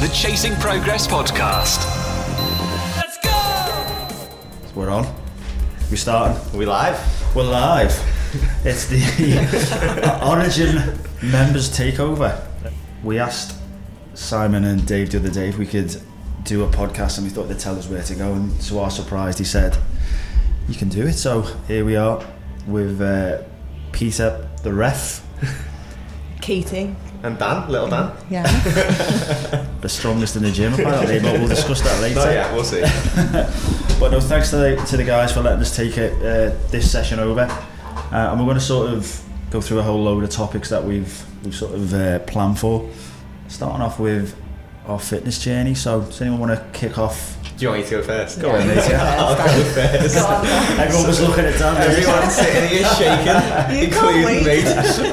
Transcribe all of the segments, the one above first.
the Chasing Progress podcast. Let's go! We're on. We starting. Are we live? We're live. It's the Origin members takeover. We asked Simon and Dave the other day if we could do a podcast, and we thought they'd tell us where to go. And to our surprise, he said, "You can do it." So here we are with uh, Peter, the ref, Keating. And Dan, little Dan? Yeah. the strongest in the gym apparently. but we'll discuss that later. Not yet, we'll see. But no, thanks to the, to the guys for letting us take it uh, this session over, uh, and we're going to sort of go through a whole load of topics that we've we've sort of uh, planned for. Starting off with our fitness journey. So, does anyone want to kick off? Do you want me to go first? Go on, mate. Yeah. I'll go first. Everyone was looking at Dan. Everyone's sitting here shaking, You including me.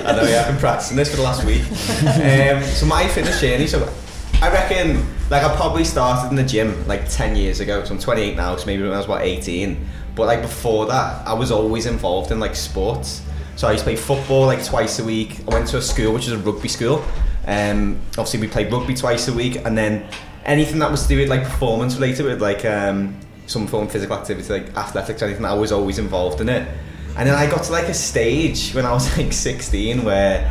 I know, yeah, I've been practicing this for the last week. Um, so my fitness journey, so I reckon, like I probably started in the gym like 10 years ago, so I'm 28 now, so maybe when I was about 18. But like before that, I was always involved in like sports. So I used to play football like twice a week. I went to a school which is a rugby school. Um, obviously we played rugby twice a week, and then anything that was to do with like performance related, with like um, some form of physical activity, like athletics, or anything, I was always involved in it. And then I got to like a stage when I was like 16 where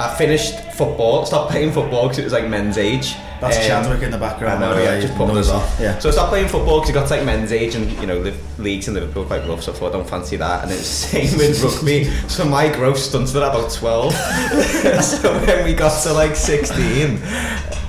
I finished football, stopped playing football because it was like men's age. That's Um, Chadwick in the background. I know, yeah, just putting us off. Yeah. So I stopped playing football because it got to like men's age and you know the leagues in Liverpool are quite rough, so I thought I don't fancy that. And it was the same with rugby. So my growth stunted at about 12. so when we got to like 16,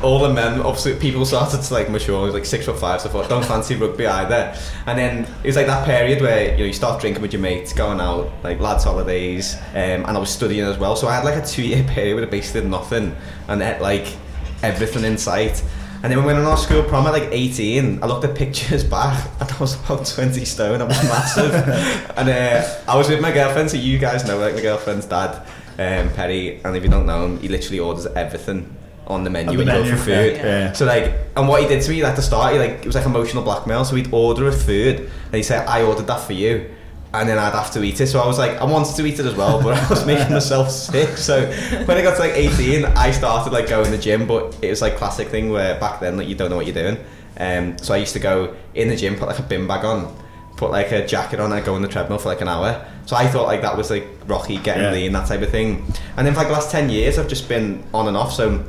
all the men, obviously people started to like mature. I was like six foot five, so I thought don't fancy rugby either. And then it was like that period where you know you start drinking with your mates, going out like lads holidays, um, and I was studying as well. So I had like a two year period where I basically did nothing and had like everything in sight. And then when we went on our school prom at like 18, I looked at pictures back and I was about 20 stone. I was massive. and uh, I was with my girlfriend, so you guys know like my girlfriend's dad, um, Perry. And if you don't know him, he literally orders everything on the menu On the when you go for food. yeah, yeah. So like, and what he did to me at the start, he like it was like emotional blackmail. So he'd order a food and he said, "I ordered that for you." And then I'd have to eat it, so I was like, I wanted to eat it as well, but I was making myself sick. So when I got to like 18, I started like going to the gym, but it was like classic thing where back then like you don't know what you're doing. Um, so I used to go in the gym, put like a bin bag on, put like a jacket on, and go on the treadmill for like an hour. So I thought like that was like Rocky getting Yeah. lean, that type of thing. And then for like the last 10 years, I've just been on and off. So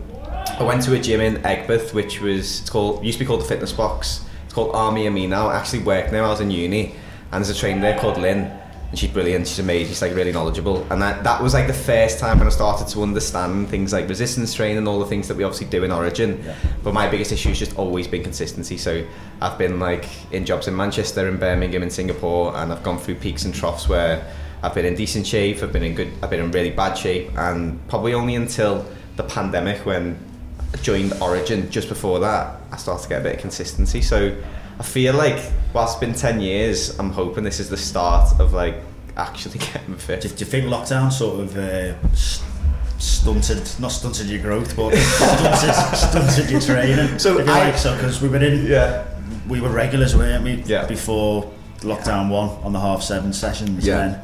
I went to a gym in Aigburth, which was it's called used to be called the Fitness Box. It's called Army of Me now. I actually work now. I was in uni, and there's a trainer there called Lynn, and she's brilliant. She's amazing. She's like really knowledgeable, and that that was like the first time when I started to understand things like resistance training, and all the things that we obviously do in Origin. Yeah. But my biggest issue has just always been consistency. So I've been like in jobs in Manchester, in Birmingham, in Singapore, and I've gone through peaks and troughs where I've been in decent shape, I've been in good, I've been in really bad shape, and probably only until the pandemic when joined Origin. Just before that, I started to get a bit of consistency. So I feel like whilst it's been ten years, I'm hoping this is the start of like actually getting fit. Do, do you think lockdown sort of uh, stunted, not stunted your growth, but stunted, stunted your training? So I- like, so because we were in, Yeah. we were regulars, weren't we? Yeah. Before lockdown one on the half seven sessions, Yeah. and then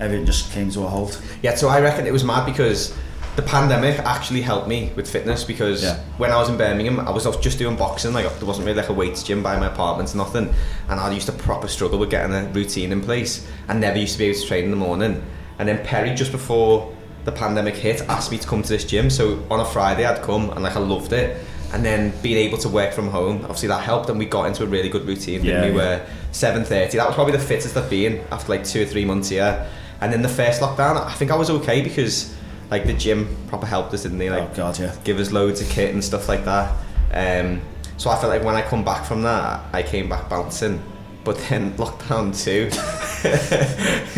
everything just came to a halt. Yeah, so I reckon it was mad because the pandemic actually helped me with fitness because Yeah. when I was in Birmingham, I was just doing boxing. Like there wasn't really like a weights gym by my apartment, or nothing. And I used to proper struggle with getting a routine in place. I never used to be able to train in the morning. And then Perry, just before the pandemic hit, asked me to come to this gym. So on a Friday, I'd come and like I loved it. And then being able to work from home, obviously that helped, and we got into a really good routine. Yeah, we yeah. were seven thirty. That was probably the fittest I've been after like two or three months here. And then the first lockdown, I think I was okay because like the gym proper helped us, didn't they? Like oh God, yeah. give us loads of kit and stuff like that. Um, so I felt like when I come back from that, I came back bouncing. But then lockdown two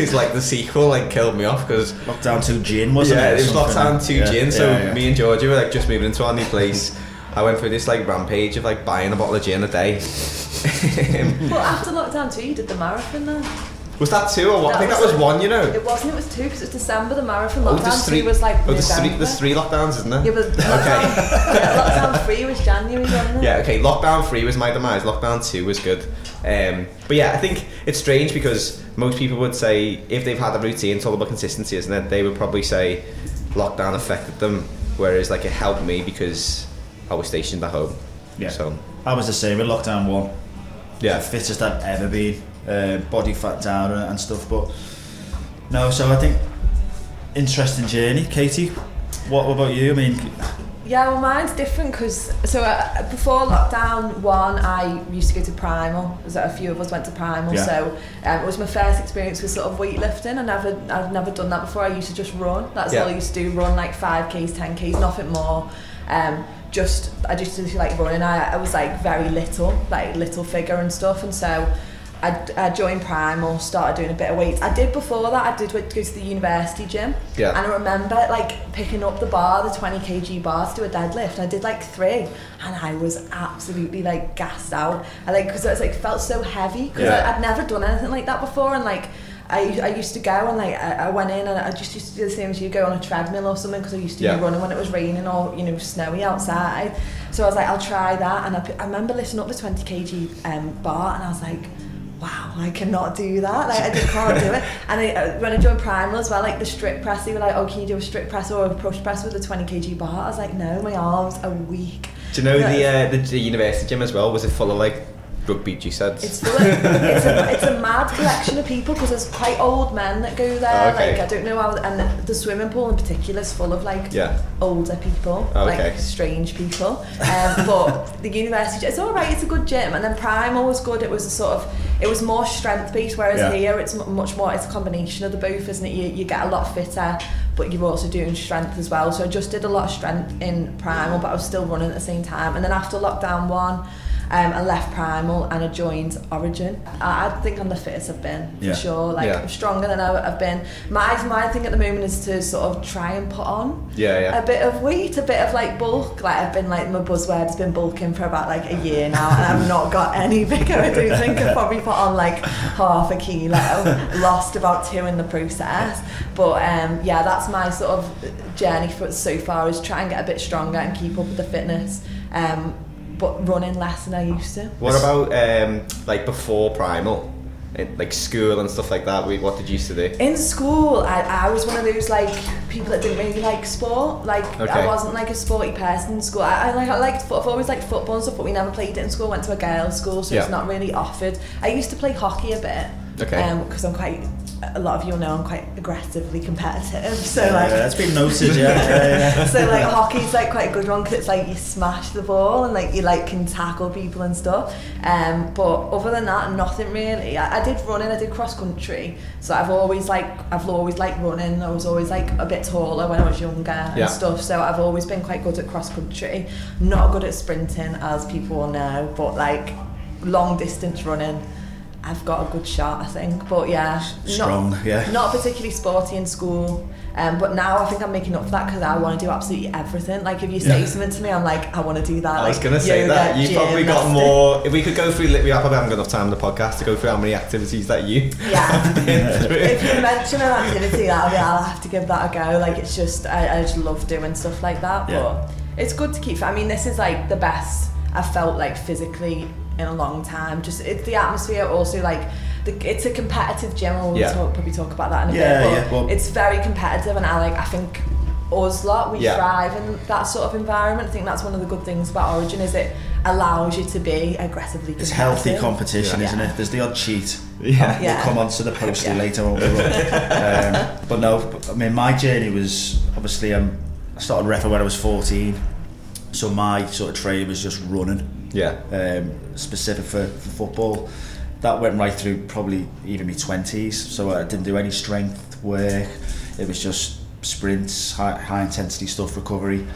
is like the sequel, like killed me off because Lockdown two gin, wasn't yeah, it? it was Something? lockdown two Yeah, gin. So yeah, yeah. me and Georgia were like just moving into our new place. I went through this like rampage of like buying a bottle of gin a day. But after lockdown two, you did the marathon then. Was that two or what? I That think that was was like- one. You know. It wasn't. It was two because it's December. The marathon. Oh, Lockdown there's three. two was like oh, there's three. November. There's three lockdowns, isn't there? Yeah, but lockdown, yeah, lockdown three was January, wasn't it? Yeah, okay. Lockdown three was my demise. Lockdown two was good. Um, but yeah, I think it's strange because most people would say if they've had a routine, it's all about consistency, isn't it? They would probably say lockdown affected them, whereas like it helped me because I was stationed at home. Yeah. So I was the same with lockdown one. yeah. the fittest I've ever been, uh, body fat down and, and stuff. But no, so I think interesting journey, Katie. What about you? I mean, Yeah, well, mine's different because so uh, before lockdown one, I used to go to Primal. So a few of us went to Primal. Yeah. So um, it was my first experience with sort of weightlifting. I never, I've never done that before. I used to just run. That's Yeah. all I used to do. Run like five k's, ten k's, nothing more. Um, just I just to like running. I, I was like very little, like little figure and stuff, and so. I, I joined Primal, started doing a bit of weights. I did before that, I did go to the university gym. Yeah. And I remember like picking up the bar, the 20 kg bar to do a deadlift. I did like three and I was absolutely like gassed out. I like, because it was like felt so heavy because Yeah. I'd never done anything like that before. And like, I, I used to go and like I, I went in and I just used to do the same as you go on a treadmill or something because I used to Yeah. be running when it was raining or you know snowy outside. So I was like, I'll try that. And I, I remember lifting up the 20 kg um, bar and I was like, wow, I cannot do that. Like, I just can't do it. And I, uh, when I joined Primal as well, like the strict press, they were like, oh, can you do a strict press or a push press with a 20 kg bar? I was like, no, my arms are weak. Do you know the, uh, the the university gym as well? Was it full of like rugby G-sads? It's full of, it's, a, it's a mad collection of people because there's quite old men that go there. Oh, okay. Like I don't know how, and the swimming pool in particular is full of like Yeah. older people, Oh, okay. like strange people. Um, but the university, it's all right. It's a good gym, and then Primal was good. It was a sort of, it was more strength based, whereas Yeah. here it's much more. It's a combination of the both, isn't it? You, you get a lot fitter, but you're also doing strength as well. So I just did a lot of strength in Primal, but I was still running at the same time. And then after lockdown one. Um, I left Primal and I joined Origin. I, I think I'm the fittest I've been for Yeah. sure. Like Yeah. I'm stronger than I- I've been. My my thing at the moment is to sort of try and put on Yeah, yeah. a bit of weight, a bit of like bulk. Like I've been like my buzzword has been bulking for about like a year now, and I've not got any bigger. I do think I've probably put on like half a kilo, lost about two in the process. But um, yeah, that's my sort of journey for so far is try and get a bit stronger and keep up with the fitness. Um, but running less than I used to. What about um, like before primal, in, like school and stuff like that? What did you used to do? In school, I, I was one of those like people that didn't really like sport. Like Okay. I wasn't like a sporty person in school. I, I like I liked fo- I've always liked football and stuff, but we never played it in school. Went to a girls' school, so it's not really offered. I used to play hockey a bit. Okay. Because I'm quite. A lot of you will know I'm quite aggressively competitive. So yeah, like. that's been noted. Yeah, yeah, yeah. so like hockey's like quite a good one because it's like you smash the ball and like you like can tackle people and stuff. Um, but other than that, nothing really. I, I did running, I did cross country, so I've always like I've always liked running. I was always like a bit taller when I was younger and Yeah. stuff. So I've always been quite good at cross country. Not good at sprinting, as people will know, but like long distance running. I've got a good shot, I think. But yeah, Strong, not, yeah. not particularly sporty in school. Um, but now I think I'm making up for that because I want to do absolutely everything. Like if you say Yeah. something to me, I'm like, I want to do that. I was like, gonna say yoga, that you gym, probably got more. If we could go through, we probably haven't got enough time on the podcast to go through how many activities that you. Yeah. been through. if you mention an activity, that'll be, I'll have to give that a go. Like it's just, I, I just love doing stuff like that. Yeah. But it's good to keep. I mean, this is like the best I've felt like physically in a long time. Just it's the atmosphere. Also, like the, it's a competitive gym. We'll Yeah. talk, probably talk about that in a Yeah, bit. But yeah, well- it's very competitive, and I like. I think us lot we Yeah. thrive in that sort of environment. I think that's one of the good things about Origin is it allows you to be aggressively. It's healthy competition, Yeah. isn't it? There's the odd cheat. Yeah. Yeah. We'll come on to the postie Yeah. later on. um, but no, I mean, my journey was obviously um, I started repping when I was 14. So my sort of trade was just running, Yeah. um, specific for, for football. That went right through probably even my 20s. So I didn't do any strength work. It was just sprints, high, high intensity stuff, recovery.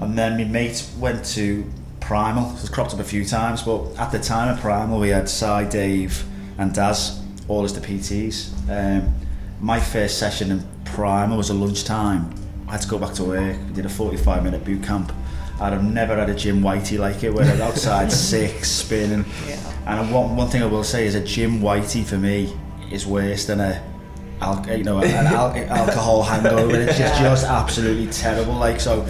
And then my mate went to Primal. It's cropped up a few times, but at the time of Primal, we had Si, Dave, and Daz, all as the PTs. Um, my first session in Primal was a lunchtime. I had to go back to work. We did a 45 minute boot camp. I'd have never had a gym whitey like it, where I was outside sick, spinning. Yeah. And one, one thing I will say is a gym whitey for me is worse than a al- you know an al- alcohol hangover. It's just, just absolutely terrible. Like so,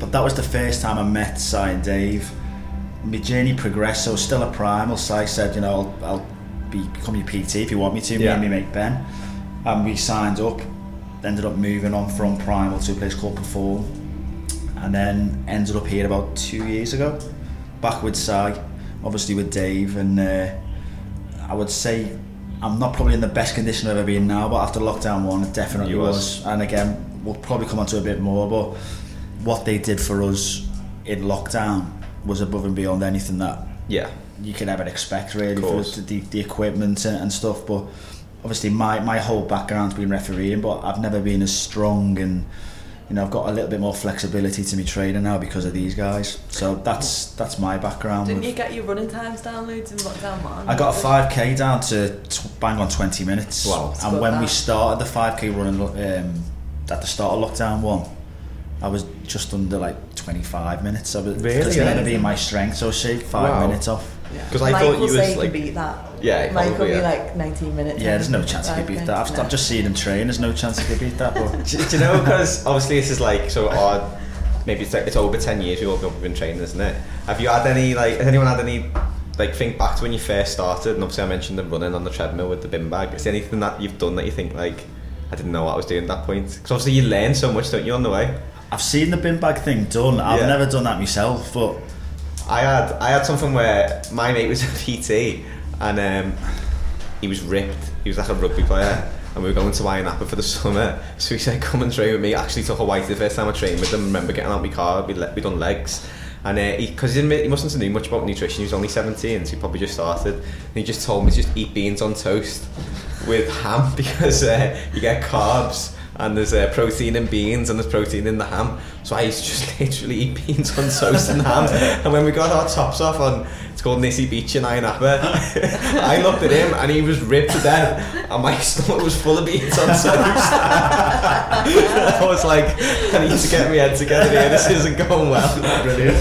but that was the first time I met Si and Dave. My journey progressed. So still a primal. Si said, you know, I'll, I'll become your PT if you want me to. Me Yeah. and my mate Ben, and we signed up. Ended up moving on from primal to a place called Perform. And then ended up here about two years ago, back with Si, obviously with Dave, and uh, I would say I'm not probably in the best condition I've ever been now, but after lockdown one, it definitely You was. was. And again, we'll probably come on to a bit more, but what they did for us in lockdown was above and beyond anything that Yeah. you can ever expect really for the, the, the equipment and, and stuff but obviously my, my whole background's been refereeing but I've never been as strong and you know I've got a little bit more flexibility to me training now because of these guys so that's that's my background Didn't with- you get your running times downloads in lockdown one? I got a 5k down to t- bang on 20 minutes Wow. And good, when we started the 5k running um, at the start of lockdown one I was just under like 25 minutes. I was, Really? It's never Yeah. been my strength, so I shaved five Wow. minutes off. Yeah. 'Cause I Michael thought you say was, he like- can beat that. Yeah, Michael probably, be yeah. like 19 minutes. Yeah, there's no chance he could beat that. I've, I've just seen him train. There's no chance he could beat that. But do, do you know because obviously this is like so odd maybe it's like it's over 10 years we've all been training isn't it have you had any like has anyone had any like think back to when you first started and obviously I mentioned the running on the treadmill with the bin bag is there anything that you've done that you think like I didn't know what I was doing at that point because obviously you learn so much don't you on the way I've seen the bin bag thing done. I've Yeah. never done that myself, but I had I had something where my mate was a PT and um, he was ripped. He was like a rugby player, and we were going to Ayia Napa for the summer. So he said, "Come and train with me." Actually, took Hawaii the first time I trained with him. I remember getting out my car. We we done legs. And uh, he, because he, he mustn't have known much about nutrition, he was only 17, so he probably just started. And he just told me to just eat beans on toast with ham because uh, you get carbs and there's uh, protein in beans and there's protein in the ham. So I used to just literally eat beans on toast and ham. And when we got our tops off on, it's called Nissi Beach in Ayia Napa, I looked at him and he was ripped to death and my stomach was full of beans on toast. I was like, I need to get my head together here, this isn't going well. Brilliant.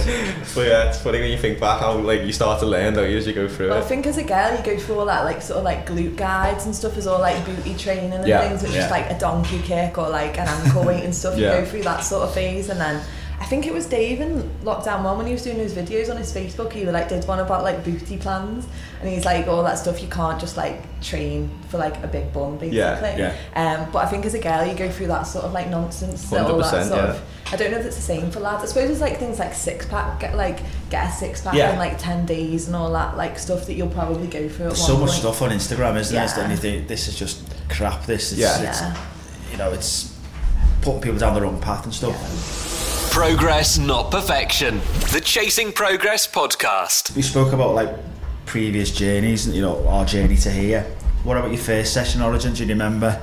But yeah, it's funny when you think back how like you start to learn though, as you go through Well, I think as a girl, you go through all that like sort of like glute guides and stuff as all like booty training and Yeah, things, which yeah. is like a donkey kick or like an ankle weight and stuff. You go through that sort of phase, and then I think it was Dave in lockdown one when he was doing his videos on his Facebook. He like did one about like booty plans, and he's like all that stuff. You can't just like train for like a big bum, basically. Yeah, Um, but I think as a girl, you go through that sort of like nonsense, that all that sort yeah. of. I don't know if it's the same for lads. I suppose it's like things like six pack, get like get a six pack Yeah. in like ten days and all that like stuff that you'll probably go through. At there's one so much point. stuff on Instagram, isn't there? Yeah. And you think this is just crap. This is, Yeah. it's, Yeah. you know, it's putting people down the wrong path and stuff. Progress, not perfection. The Chasing Progress podcast. We spoke about like previous journeys, you know, our journey to here. What about your first session, Origin? Do you remember?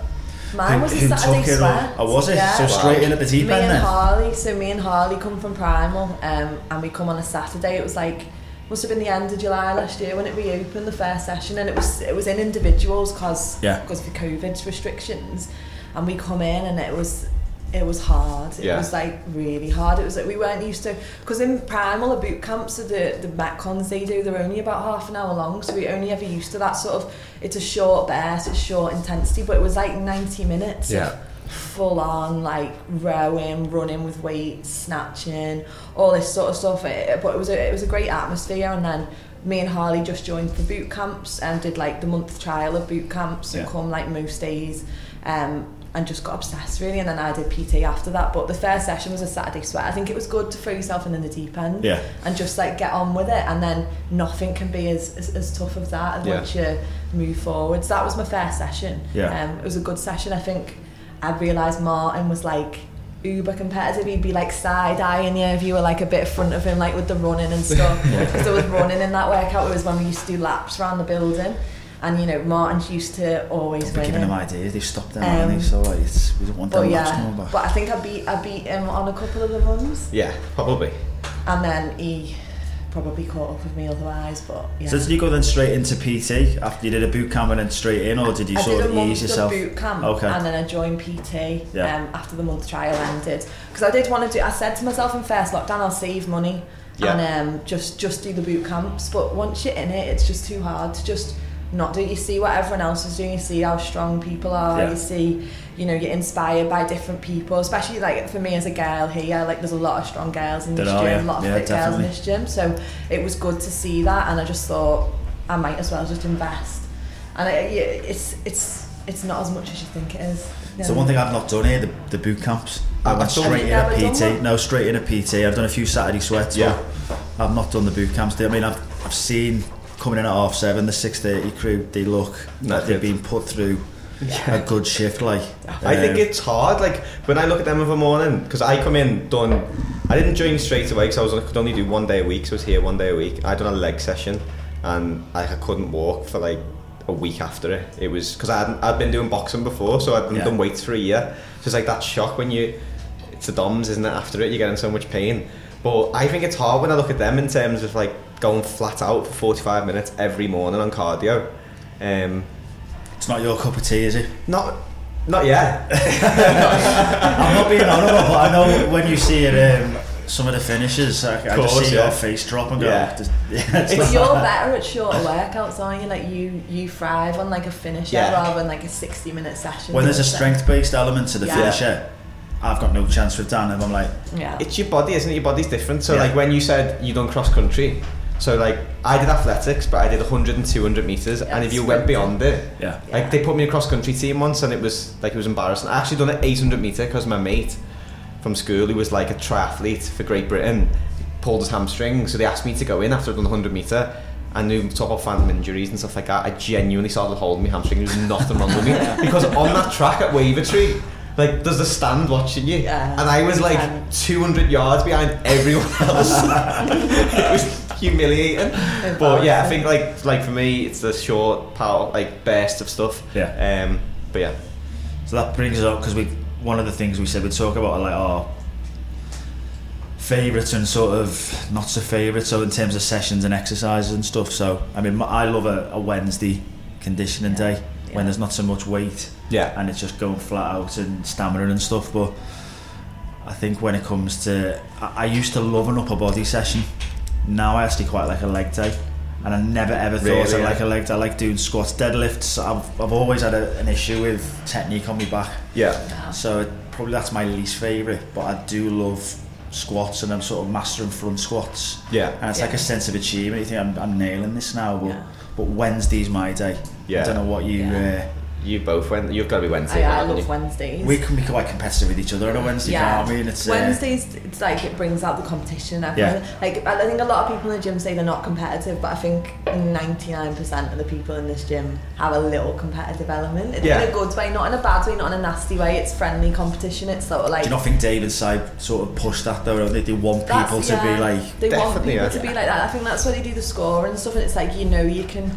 Mine Who- was a who Saturday took it sweat. all? Oh, was it? Yeah. So straight in at the deep me end and then? Harley. So me and Harley come from Primal, um, and we come on a Saturday. It was like must have been the end of July last year when it reopened the first session, and it was it was in individuals because Yeah. because of the COVID restrictions, and we come in and it was. It was hard. It Yeah. was like really hard. It was like we weren't used to because in Primal the boot camps, so the the metcons they do, they're only about half an hour long. So we only ever used to that sort of. It's a short burst, it's short intensity, but it was like ninety minutes. Yeah. full on like rowing, running with weights, snatching, all this sort of stuff. It, but it was a, it was a great atmosphere. And then me and Harley just joined for boot camps and did like the month trial of boot camps and Yeah. come like most days. Um, and just got obsessed really and then I did PT after that. But the first session was a Saturday sweat. I think it was good to throw yourself in in the deep end Yeah. and just like get on with it and then nothing can be as, as, as tough as that Yeah. once you move forward. So that was my first session. Yeah. um, it was a good session. I think I realised Martin was like uber competitive. He'd be like side-eyeing you if you were like a bit in front of him like with the running and stuff. Because I was running in that workout it was when we used to do laps around the building and you know Martin's used to always We're giving them ideas. They've stopped them, Um, they? So like, it's, we don't want them yeah, but I think I beat I beat him on a couple of the runs, Yeah, probably. and then he probably caught up with me otherwise. But yeah, So did you go then straight into PT after you did a boot camp and then straight in, or did you I sort did of ease yourself? boot camp, Okay. and then I joined PT Yeah. um, after the month trial ended because I did want to do. I said to myself in first lockdown, I'll save money Yeah. and um, just just do the boot camps. But once you're in it, it's just too hard to just not do. it. You see what everyone else is doing. You see how strong people are. Yeah. You see, you know, you're inspired by different people. Especially like for me as a girl here, like there's a lot of strong girls in There this are, gym, yeah. a lot of Yeah, fit girls in this gym. So it was good to see that, and I just thought I might as well just invest. And it, it's it's it's not as much as you think it is. It's the one thing I've not done here, the, the boot camps. I went straight in a you never done PT. No, straight in a PT. I've done a few Saturday sweats. Yeah. I've not done the boot camps. I mean, I've, I've seen coming in at half seven, the 6.30 crew, they look like they've been put through a good shift. Like, I think Um, it's hard. Like when I look at them of a morning, because I come in done. I didn't join straight away because I was I could only do one day a week. So I was here one day a week. I done a leg session, and I, I couldn't walk for like a week after it. It was because I hadn't I'd been doing boxing before, so I'd Yeah. done weights for a year. So it's like that shock when you it's the DOMs, isn't it? After it, you're getting so much pain. But I think it's hard when I look at them in terms of like going flat out for 45 minutes every morning on cardio. Um, it's not your cup of tea, is it? not not yet. I'm not being honourable, but I know when you see it, um, some of the finishes, I, I just see yeah. your face drop and go, Yeah. "This- yeah, it's But not- you're better at shorter workouts, aren't you? Like you, you thrive on like a finisher Yeah. rather than like a sixty-minute session. when there's a strength-based element to the Yeah. finisher, I've got no chance with Dan. And I'm like, Yeah. it's your body, isn't it? Your body's different. So Yeah. like when you said you done cross country, so like I did athletics, but I did 100 and 200 meters, and if you went beyond it, yeah, like they put me in a cross country team once, and it was like it was embarrassing. I actually done an 800 meter because my mate from school, who was like a triathlete for Great Britain, pulled his hamstring, so they asked me to go in after I'd done the 100 meter. I knew talk about phantom injuries and stuff like that. I genuinely started holding my hamstring. There was nothing wrong with me because on that track at Wavertree, like there's a stand watching you, Yeah, and I was like intense. 200 yards behind everyone else. it was humiliating. But yeah, I think like like for me, it's the short part, like best of stuff. Yeah. Um. But yeah. So that brings us up because we one of the things we said we'd talk about are like our favourites and sort of not so favourites. So in terms of sessions and exercises and stuff. So I mean, I love a, a Wednesday conditioning day when there's not so much weight Yeah. and it's just going flat out and stamina and stuff. But I think when it comes to, I, I used to love an upper body session. Now I actually quite like a leg day. And I never ever thought Really, I yeah. like a leg day. I like doing squats, deadlifts. I've, I've always had a, an issue with technique on my back. Yeah. So it, probably that's my least favourite, but I do love squats and I'm sort of mastering front squats. Yeah. And it's like a sense of achievement. You think I'm, I'm nailing this now, but Yeah. but Wednesday's my day. Yeah. I don't know what you. Yeah. Uh, You both went. You've got to be Wednesday. I, I love you? Wednesdays. We can be quite competitive with each other on a Wednesday, yeah, can't we? And it's uh, Wednesdays. It's like it brings out the competition. I Yeah. Like I think a lot of people in the gym say they're not competitive, but I think ninety nine percent of the people in this gym have a little competitive element. In, Yeah. in a good way, not in a bad way, not in a nasty way. It's friendly competition. It's sort of like. Do you not think David side sort of pushed that though? Don't they? They want That's- people to yeah, be like. they want Definitely, people yeah. to be like that. I think that's why they do the score and stuff. And it's like you know you can,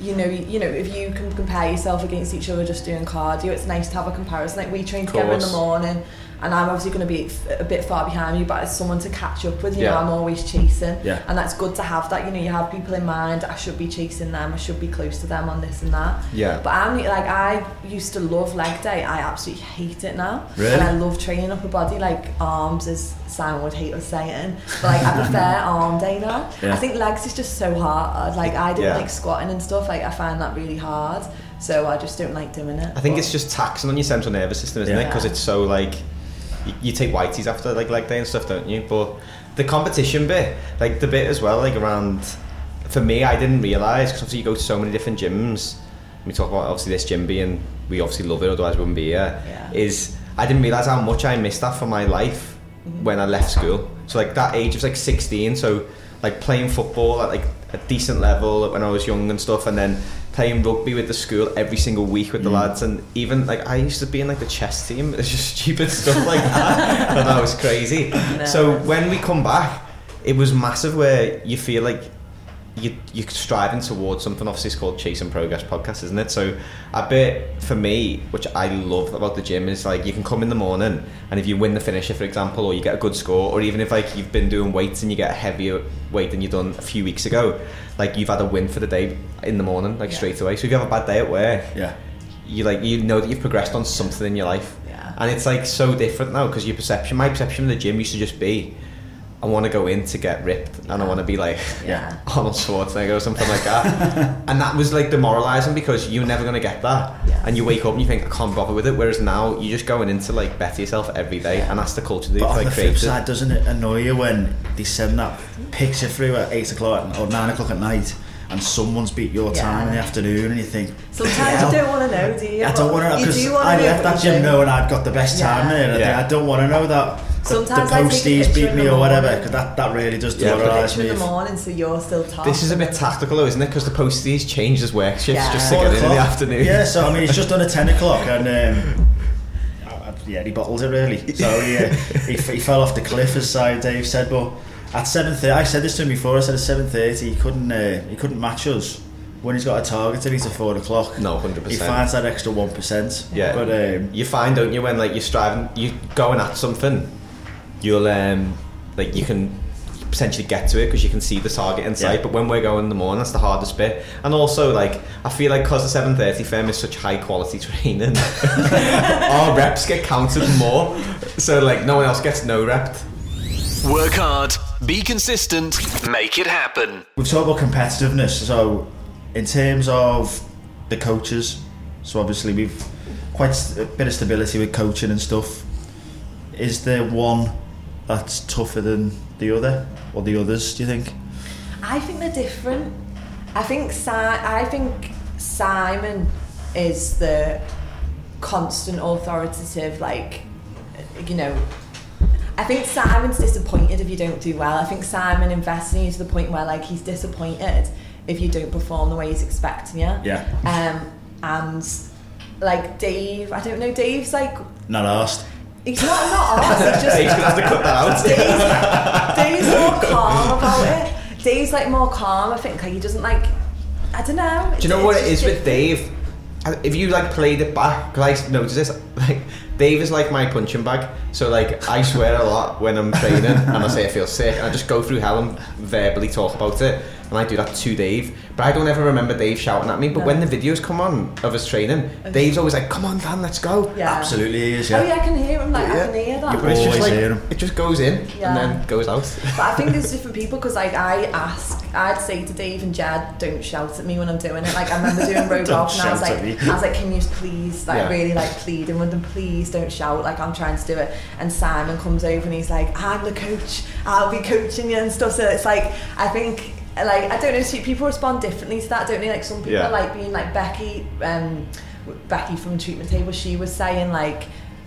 you know you know if you can compare yourself against each other just doing cardio, it's nice to have a comparison. Like we train together in the morning, and I'm obviously going to be a bit far behind you, but as someone to catch up with, you Yeah. know, I'm always chasing, Yeah. and that's good to have that. You know, you have people in mind. I should be chasing them. I should be close to them on this and that. Yeah. But I'm like I used to love leg day. I absolutely hate it now. Really? And I love training upper body. Like arms, as Simon would hate us saying, but like I prefer arm day now. Yeah. I think legs is just so hard. Uh, like I don't like squatting and stuff. Like I find that really hard. So I just don't like doing it. I think But- it's just taxing on your central nervous system, isn't it? Because it's so like you, you take whiteys after like leg day and stuff, don't you? But the competition bit, like the bit as well, like around for me, I didn't realize because obviously you go to so many different gyms. We talk about obviously this gym being we obviously love it, otherwise we wouldn't be here. Yeah. Is I didn't realize how much I missed that for my life mm-hmm. when I left school. So like that age was like 16, so like playing football at like a decent level when I was young and stuff, and then playing rugby with the school every single week with the mm. lads, and even like I used to be in like the chess team. It's just stupid stuff like that. and that was crazy. So when we come back, it was massive where you feel like you, you're striving towards something. Obviously, it's called Chasing Progress podcast, isn't it? So, a bit for me, which I love about the gym, is like you can come in the morning, and if you win the finisher, for example, or you get a good score, or even if like you've been doing weights and you get a heavier weight than you done a few weeks ago, like you've had a win for the day in the morning, like Yeah. straight away. So if you have a bad day at work, Yeah. you like you know that you've progressed on something in your life, Yeah. and it's like so different now because your perception, my perception of the gym used to just be. I want to go in to get ripped, and I want to be like, Yeah. Arnold Schwarzenegger or something like that. and that was like demoralizing because you're never going to get that. Yeah. And you wake up and you think, I can't bother with it. Whereas now you're just going in to like better yourself every day. And that's the culture that But on like the flip side, doesn't it annoy you when they send that picture through at 8 o'clock or 9 o'clock at night and someone's beat your Yeah. time in the afternoon, and you think, Sometimes "Hell." you don't want to know, do you? I don't want to know because I left that gym knowing I'd got the best time Yeah. there. and I, Yeah. I don't want to know that the, Sometimes the I take posties picture beat me or whatever because that, that really does Yeah, but demoralise me. in the morning, so you're still top. This is a bit tactical though, isn't it? Because the posties changed his work shifts Yeah. just to Four get in in the afternoon. Yeah, so I mean, he's just done at 10 o'clock and um, I- I- yeah, he bottled it really. So he, uh, he, he fell off the cliff, as uh, Dave said. But at 7:30, I said this to him before. I said at 7:30 he couldn't uh, he couldn't match us when he's got a target to meet at four o'clock. No, 100%. He finds that extra one percent. Yeah. but um, you find, don't you, when like you're striving, you're going at something, you'll um, like you can potentially get to it because you can see the target in sight. Yeah. But when we're going in the morning, that's the hardest bit. And also, like I feel like because the seven thirty firm is such high quality training, our reps get counted more. So like no one else gets no rep. Work hard, be consistent, make it happen. We've talked about competitiveness. So, in terms of the coaches, so obviously we've quite a bit of stability with coaching and stuff. Is there one that's tougher than the other, or the others? Do you think? I think they're different. I think si- I think Simon is the constant authoritative, like you know. I think Simon's disappointed if you don't do well. I think Simon invests in you to the point where like he's disappointed if you don't perform the way he's expecting you. Yeah. Um, and like Dave, I don't know. Dave's like Not asked. He's not not ours. He's just Dave's gonna have to cut that out. Dave's, Dave's more calm about it. Dave's like more calm. I think like he doesn't like. I don't know. Do you know what it is with Dave? If you like played it back, because I noticed this, like Dave is like my punching bag. So like I swear a lot when I'm training and I say I feel sick, and I just go through hell and verbally talk about it, and I do that to Dave. But I don't ever remember Dave shouting at me. But No. when the videos come on of us training, Dave's always like, "Come on, Dan, let's go." Yeah. Absolutely, he is. Oh Yeah. yeah, I can hear him. Like I can hear that. But it's just Always like hear him. it just goes in Yeah. and then goes out. But I think there's different people because like I ask, I'd say to Dave and Jed, don't shout at me when I'm doing it. Like I remember doing row Don't golf and I was like, me. I was like, can you please, like Yeah. really like pleading with them, please don't shout. Like I'm trying to do it. And Simon comes over and he's like, I'm the coach. I'll be coaching you and stuff. So it's like I think. Like I don't know, see, people respond differently to that, don't they? Like some people Yeah. like being like Becky, um, Becky from Treatment Table. She was saying like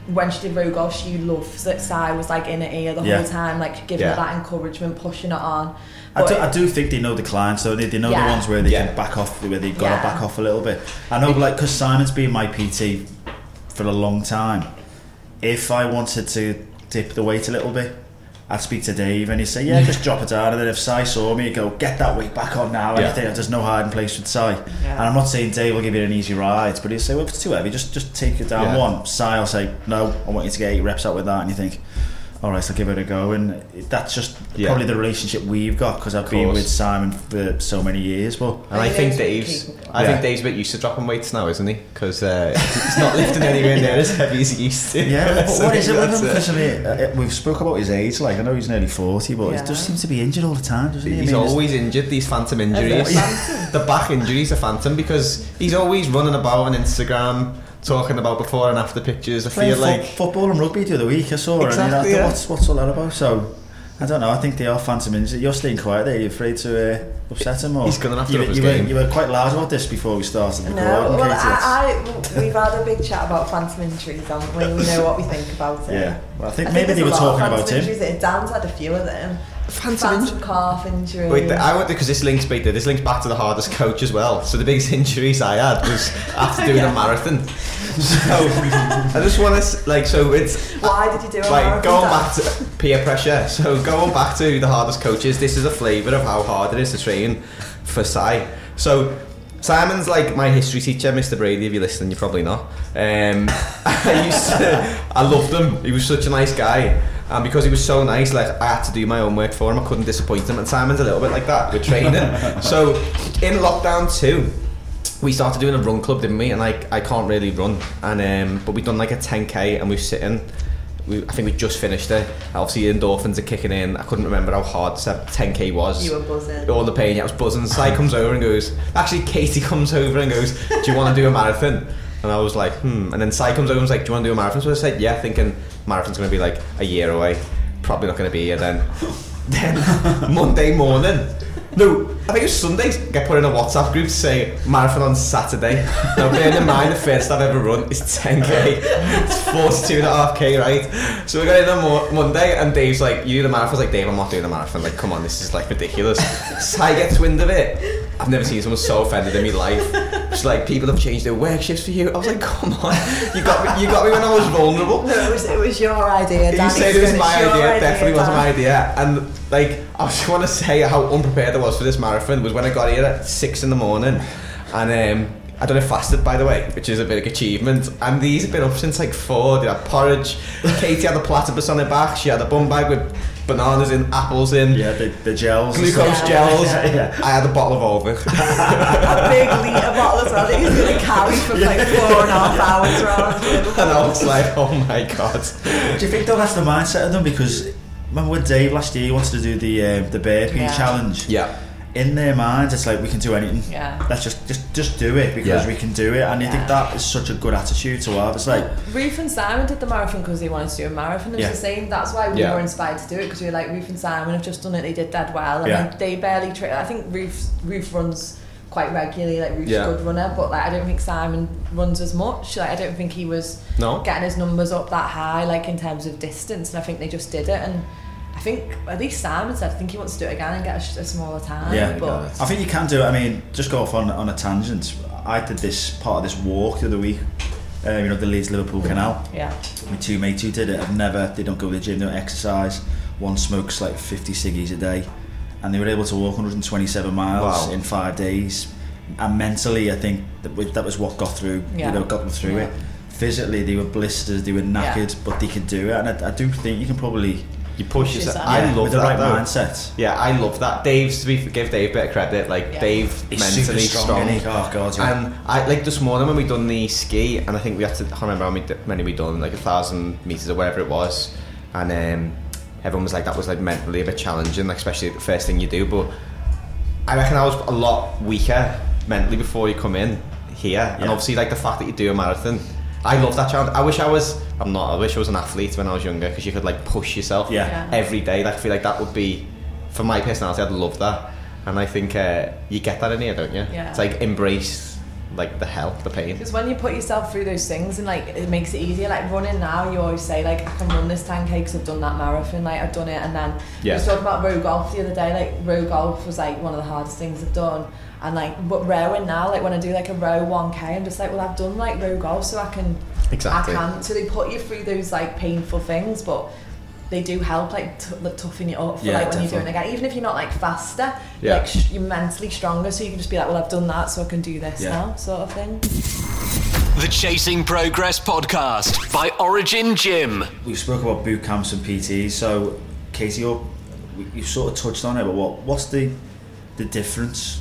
when she did row golf, she loves that Si was like in her ear the Yeah. whole time, like giving Yeah. her that encouragement, pushing it on. I do, I do think they know the clients, though. They, they know Yeah. the ones where they Yeah. can back off, where they've got Yeah. to back off a little bit. I know, like, because Simon's been my PT for a long time. If I wanted to dip the weight a little bit, I'd speak to Dave and he'd say, Yeah, just drop it down. And then if Si saw me, he'd go, Get that weight back on now. And Yeah. I think there's no hiding place with Si. And I'm not saying Dave will give you an easy ride, but he'll say, Well, if it's too heavy, just, just take it down Yeah. one. Si will say, No, I want you to get eight reps out with that. And you think, all right, I'll give it a go. And that's just Yeah. probably the relationship we've got because I've been with Simon for so many years. But And I think Dave's, I Yeah. think Dave's a bit used to dropping weights now, isn't he? Because uh, he's not lifting anywhere near as heavy as he used to. yeah, but So what is it with him? Because uh, we've spoke about his age. Like I know he's nearly forty, but Yeah. he just seems to be injured all the time, doesn't he? I He's mean, always injured. These phantom injuries, the back injuries are phantom because he's always running about on Instagram talking about before and after pictures. I playing feel fo- like football and rugby the other week. I saw it. And Exactly, I thought, yeah. what's what's all that about? So. I don't know. I think they are phantom injuries. You're staying quiet there. You're afraid to uh, upset him, or He's gonna have to you, up his you, were, you were quite loud about this before we started recording. No, well, I, I, we've had a big chat about phantom injuries, haven't we? We know what we think about it. yeah, well, I think I maybe think they were there's a lot of talking about phantom him. Injuries. Dan's had a few of them. Phantom Phantom injury. calf injury. Wait, the- I want because this links back this links back to the hardest coach as well. So the biggest injuries I had was after doing a marathon. So I just want to like so it's Why did you do a like marathon, going back to peer pressure. So going back to the hardest coaches, this is a flavour of how hard it is to train for Si. So Simon's like my history teacher, Mr. Brady. If you're listening, you're probably not. Um, I used to, I loved him. He was such a nice guy, and because he was so nice, like I had to do my own work for him. I couldn't disappoint him. And Simon's a little bit like that with training. so in lockdown too, we started doing a run club, didn't we? And like I can't really run, and um, but we've done like a 10k, and we're sitting. We, I think we just finished it. Obviously, endorphins are kicking in. I couldn't remember how hard se- 10k was. You were buzzing. All the pain. Yeah, I was buzzing. Si comes over and goes. Actually, Katie comes over and goes, "Do you want to do a marathon?" And I was like, "Hmm." And then Si comes over and was like, "Do you want to do a marathon?" So I said, "Yeah," thinking marathon's going to be like a year away. Probably not going to be here then. Then Monday morning, No, I think it was Sundays. Get put in a WhatsApp group to say marathon on Saturday. Now, bearing in mind the first I've ever run is 10k. It's 42 and a half k, right? So we got in on Mo- Monday, and Dave's like, "You do the marathon?" I was like, "Dave, I'm not doing the marathon. Like, come on, this is like ridiculous." So I get wind of it. I've never seen someone so offended in my life. She's like, "People have changed their work shifts for you." I was like, "Come on, you got me. You got me when I was vulnerable." No, it was, it was your idea, You said it was my It's your idea, definitely wasn't my idea. And like, I just want to say how unprepared I was for this marathon was when I got here at six in the morning, and um, I done it fasted by the way, which is a big achievement. And these have been up since like four. They had porridge. Katie had a platypus on her back. She had a bum bag with bananas in, apples in, Yeah, the, the gels. glucose stuff. gels. Yeah, yeah. I had a bottle of Over. A big litre bottle as well that he's going to carry for like four and a half hours around. and I was like, oh my god. Do you think though that's the mindset of them? Because remember with Dave last year, he wanted to do the um, the burpee Yeah. challenge. Yeah. In their minds, it's like we can do anything. Yeah. Let's just just just do it because Yeah. we can do it, and I Yeah. think that is such a good attitude to have. It's like Ruth and Simon did the marathon because they wanted to do a marathon. It was Yeah. the same. That's why we Yeah. were inspired to do it because we were like Ruth and Simon have just done it. They did dead well, and Yeah. like, they barely. Tra- I think Ruth Ruth runs quite regularly. Like Ruth's Yeah. a good runner, but like I don't think Simon runs as much. Like I don't think he was No. getting his numbers up that high, like in terms of distance. And I think they just did it. And I think at least Simon said I think he wants to do it again and get a, a smaller time. Yeah. but I think you can do it. I mean, just go off on on a tangent. I did this part of this walk the other week. Uh, you know the Leeds Liverpool Canal. yeah, My two mates who did it have never. They don't go to the gym. They don't exercise. One smokes like 50 ciggies a day, and they were able to walk 127 miles Wow. in five days. And mentally, I think that, wa- that was what got through. Yeah. You know, got them through Yeah. it. Physically, they were blisters. They were knackered, but they could do it. And I, I do think you can probably. You push Push yourself. yourself. I love with the that right though. mindset. Yeah, I love that. Dave's to be give Dave a bit of credit. Like Yeah. Dave He's mentally super strong. strong. he? Oh god, yeah. And I like this morning when we done the ski, and I think we had to. I can't remember how many, many we done, like a thousand meters or whatever it was, and um, everyone was like that was like mentally a bit challenging, like especially the first thing you do. But I reckon I was a lot weaker mentally before you come in here, and obviously like the fact that you do a marathon. I love that challenge. I wish I was. I'm not. I wish I was an athlete when I was younger because you could like push yourself Yeah. Yeah. every day. Like, I feel like that would be, for my personality, I'd love that. And I think uh, you get that in here, don't you? Yeah. It's like embrace like the hell, the pain. Because when you put yourself through those things and like it makes it easier. Like running now, you always say like I can run this 10k because I've done that marathon. Like I've done it, and then Yeah. we was talking about row golf the other day. Like row golf was like one of the hardest things I've done. And like but rowing now, like when I do like a row 1k, I'm just like, well, I've done like row golf, so I can Exactly. I can. So they put you through those like painful things, but they do help like t- like, toughen you up for Yeah, like when you're doing definitely. it again. Even if you're not like faster, Yeah. like sh- you're mentally stronger, so you can just be like, well, I've done that, so I can do this Yeah. now, sort of thing. The Chasing Progress podcast by Origin Gym. we spoke about boot camps and PTs. So, Casey you you sort of touched on it, but what what's the the difference,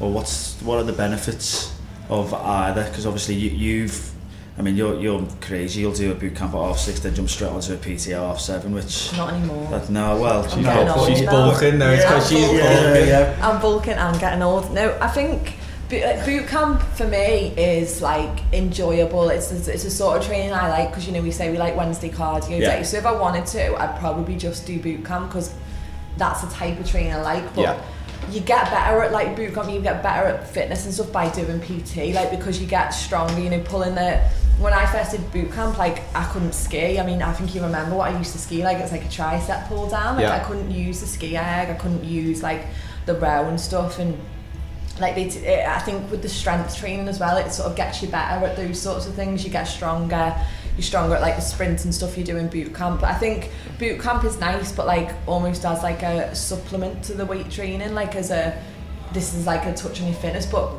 or what's what are the benefits of either? Because obviously you, you've, I mean, you're you're crazy. You'll do a boot camp at half six, then jump straight onto a PT at half seven, which Not anymore. that, no, well, I'm no, old she's now. bulking now. It's Yeah. because she's Yeah, bulking. yeah, yeah. I'm bulking and getting old. No, I think uh, boot, camp for me is like enjoyable. It's it's, it's a sort of training I like because you know we say we like Wednesday cardio Yeah. day. So if I wanted to, I'd probably just do boot camp because that's the type of training I like. But Yeah. You get better at like boot camp. You get better at fitness and stuff by doing PT. Like because you get stronger. You know, pulling the. When I first did boot camp, like I couldn't ski. I mean, I think you remember what I used to ski like. It's like a tricep pull down. Like Yeah. I couldn't use the SkiErg. I couldn't use like the row and stuff and like they t- it, I think with the strength training as well it sort of gets you better at those sorts of things you get stronger you're stronger at like the sprints and stuff you do in boot camp but I think boot camp is nice but like almost as like a supplement to the weight training like as a this is like a touch on your fitness but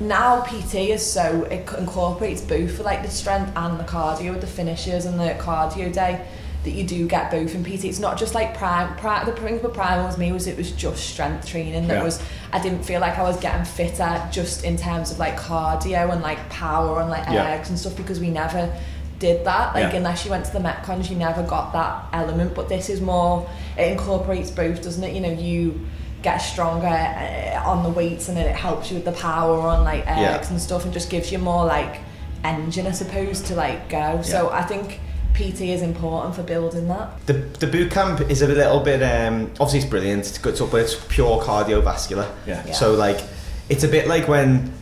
now PT is so it incorporates both for like the strength and the cardio with the finishes and the cardio day that you do get both in PT. It's not just like prime. prime the thing with prime was me was it was just strength training. That Yeah. was I didn't feel like I was getting fitter just in terms of like cardio and like power and like Yeah. legs and stuff because we never did that. Like Yeah. unless you went to the Metcon, you never got that element. But this is more. It incorporates both, doesn't it? You know, you get stronger uh, on the weights and then it helps you with the power on like Yeah. legs and stuff and just gives you more like engine I suppose to like go. So I think PT is important for building that. The, the boot camp is a little bit um, obviously it's brilliant it's good stuff, but it's pure cardiovascular Yeah. Yeah. so like it's a bit like when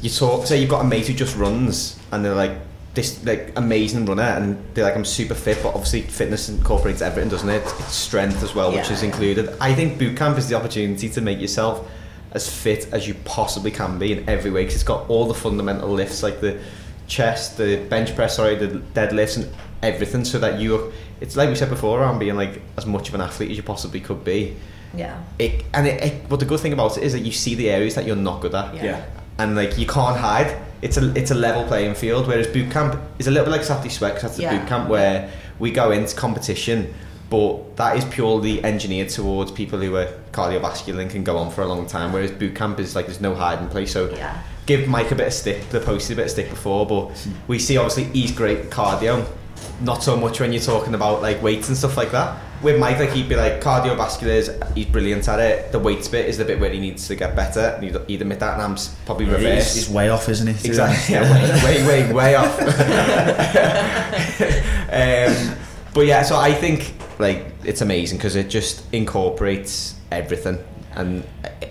you talk say you've got a mate who just runs and they're like this like amazing runner and they're like I'm super fit but obviously fitness incorporates everything doesn't it it's strength as well which Yeah. is included I think boot camp is the opportunity to make yourself as fit as you possibly can be in every way because it's got all the fundamental lifts like the chest the bench press sorry the deadlifts and everything so that you it's like we said before around being like as much of an athlete as you possibly could be Yeah. it and it, it but the good thing about it is that you see the areas that you're not good at Yeah. Yeah. And like you can't hide it's a it's a level playing field whereas boot camp is a little bit like Saturday Sweat because that's the Yeah. boot camp where we go into competition but that is purely engineered towards people who are cardiovascular and can go on for a long time whereas boot camp is like there's no hiding place so Yeah. give Mike a bit of stick the posted a bit of stick before but we see obviously he's great cardio not so much when you're talking about like weights and stuff like that with Mike like he'd be like cardiovascular is he's brilliant at it the weights bit is the bit where he needs to get better and he'd, he'd admit that and I'm probably He's, reverse he's way off, isn't he? Exactly. Yeah, way, way, way, way off. um, but yeah, so I think like it's amazing because it just incorporates everything, and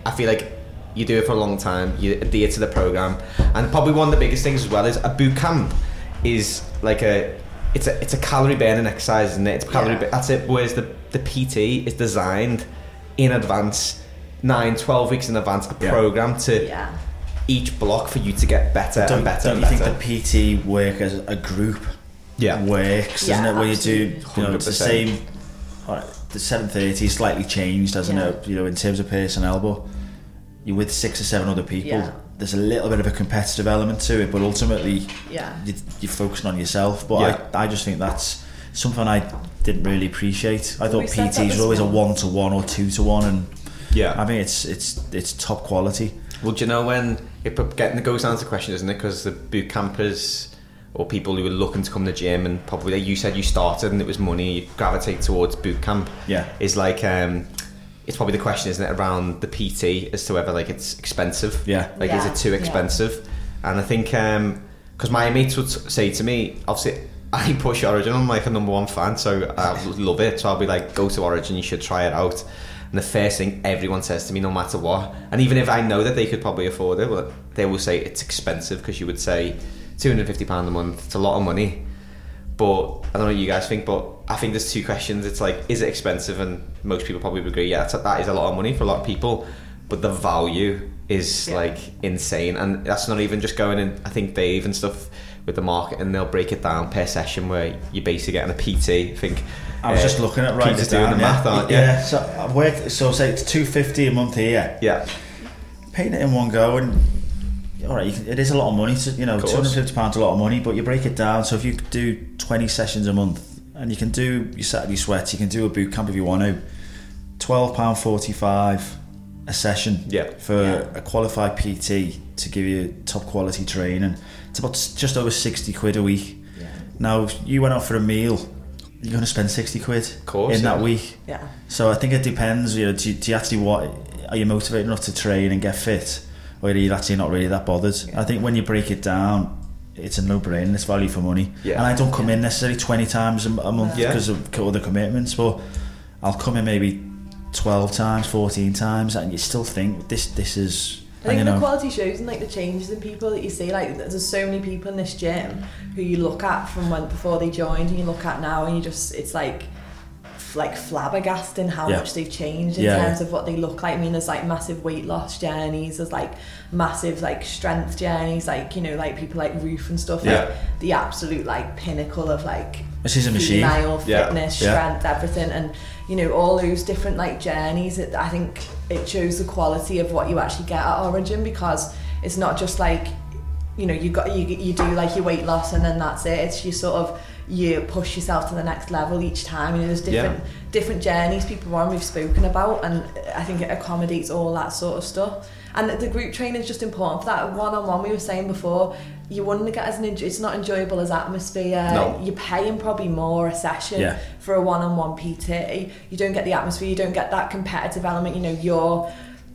I feel like you do it for a long time. You adhere to the program, and probably one of the biggest things as well is a boot camp is like a it's a it's a calorie burning exercise, isn't it? It's calorie. Yeah. bur- That's it. Whereas the the PT is designed in advance. 9 12 weeks in advance a Yeah. program to Yeah. each block for you to get better Don't, and better don't and you better. think the PT work as a group Yeah. works, Yeah, isn't it? Where you do, you know, it's the same. alright, The seven thirty slightly changed, hasn't Yeah. it? You know, in terms of personnel, but you're with six or seven other people. Yeah. There's a little bit of a competitive element to it, but ultimately, Yeah. you, you're focusing on yourself. But Yeah. I, I just think that's something I didn't really appreciate. I thought We PTs this were always a one to one or two to one, and Yeah. I mean it's it's it's top quality. well, do you know when it getting it goes down to the question, isn't it? Because the boot campers or people who are looking to come to the gym and probably you said you started and it was money, you gravitate towards boot camp. Yeah. Is like um, it's probably the question, isn't it, around the PT as to whether like it's expensive. Yeah. Like is it too yeah. expensive? And I think um, because my mates would say to me, obviously. I push Origin. I'm like a number one fan, so I love it. So I'll be like, go to Origin. You should try it out. And the first thing everyone says to me, no matter what, and even if I know that they could probably afford it, but they will say it's expensive because you would say two hundred fifty pound a month. It's a lot of money. But I don't know what you guys think, but I think there's two questions. It's like, is it expensive? And most people probably would agree, yeah, that's, that is a lot of money for a lot of people. But the value is Yeah. like insane, and that's not even just going in. I think Dave and stuff with the market, and they'll break it down per session where you're basically getting a PT. I think I was uh, just looking at writing Peter's it down. doing the yeah. math, aren't you? Yeah. So I've worked. So say it's two fifty a month here. Yeah, paying it in one go and all right, you can, it is a lot of money. To, you know, Of two course. hundred fifty pounds a lot of money, but you break it down. So if you do twenty sessions a month, and you can do your Saturday sweats, you can do a boot camp if you want to. Twelve pound forty five a session. Yeah. For Yeah. a qualified PT to give you top quality training, it's about just over sixty quid a week. Yeah. Now, if you went out for a meal, you're going to spend sixty quid course, in that week. Yeah. So I think it depends. You know, do you, do you actually what are you motivated enough to train and get fit, or are you actually not really that bothered? I think when you break it down, it's a no-brainer. It's value for money. Yeah. And I don't come in necessarily twenty times a, month Yeah. because of other commitments, but I'll come in maybe twelve times, fourteen times, and you still think this this is. I think the know, quality shows and like the changes in people that you see. Like there's so many people in this gym who you look at from when before they joined, and you look at now, and you just it's like like flabbergasting how Yeah. much they've changed in Yeah, terms of what they look like. I mean, there's like massive weight loss journeys. There's like massive like strength journeys. Like you know, like people like Ruth and stuff. Yeah. Like the absolute like pinnacle of like This is a machine. female fitness, strength, everything, and you know all those different like journeys. It, I think it shows the quality of what you actually get at Origin because it's not just like you know you got you you do like your weight loss and then that's it. It's you sort of you push yourself to the next level each time. You know, there's different Yeah. different journeys people are on we've spoken about, and I think it accommodates all that sort of stuff. And the group training is just important for that. One on one, we were saying before, you wouldn't get as an it's not enjoyable as atmosphere. No. You're paying probably more a session Yeah. for a one on one PT. You don't get the atmosphere. You don't get that competitive element. You know, you're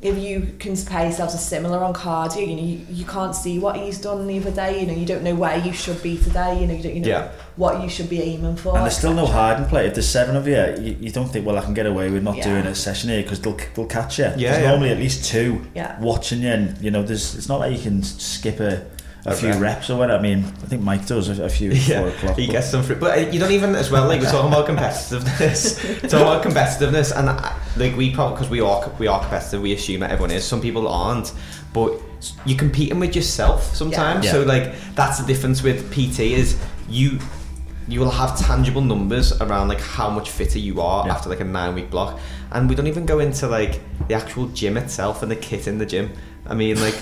if you can compare yourselves as similar on cardio, you know, you, you can't see what he's done the other day. You know, you don't know where you should be today. You know, you don't you know Yeah. what you should be aiming for. And there's still no etc. hiding play. If there's seven of you, you, you don't think, well, I can get away with not Yeah. doing a session here because they'll, they'll catch you. Yeah, there's yeah. normally at least two Yeah. watching you, and you know, there's it's not like you can skip a, a A few rep. reps or whatever. I mean, I think Mike does a, a few at four o'clock. he gets some free, but uh, you don't even as well. Like we're talking about competitiveness, talking about competitiveness, and uh, like we probably because we are we are competitive, we assume that everyone is. Some people aren't, but you're competing with yourself sometimes. Yeah. So like that's the difference with PT is you you will have tangible numbers around like how much fitter you are Yeah. after like a nine week block, and we don't even go into like the actual gym itself and the kit in the gym. I mean like.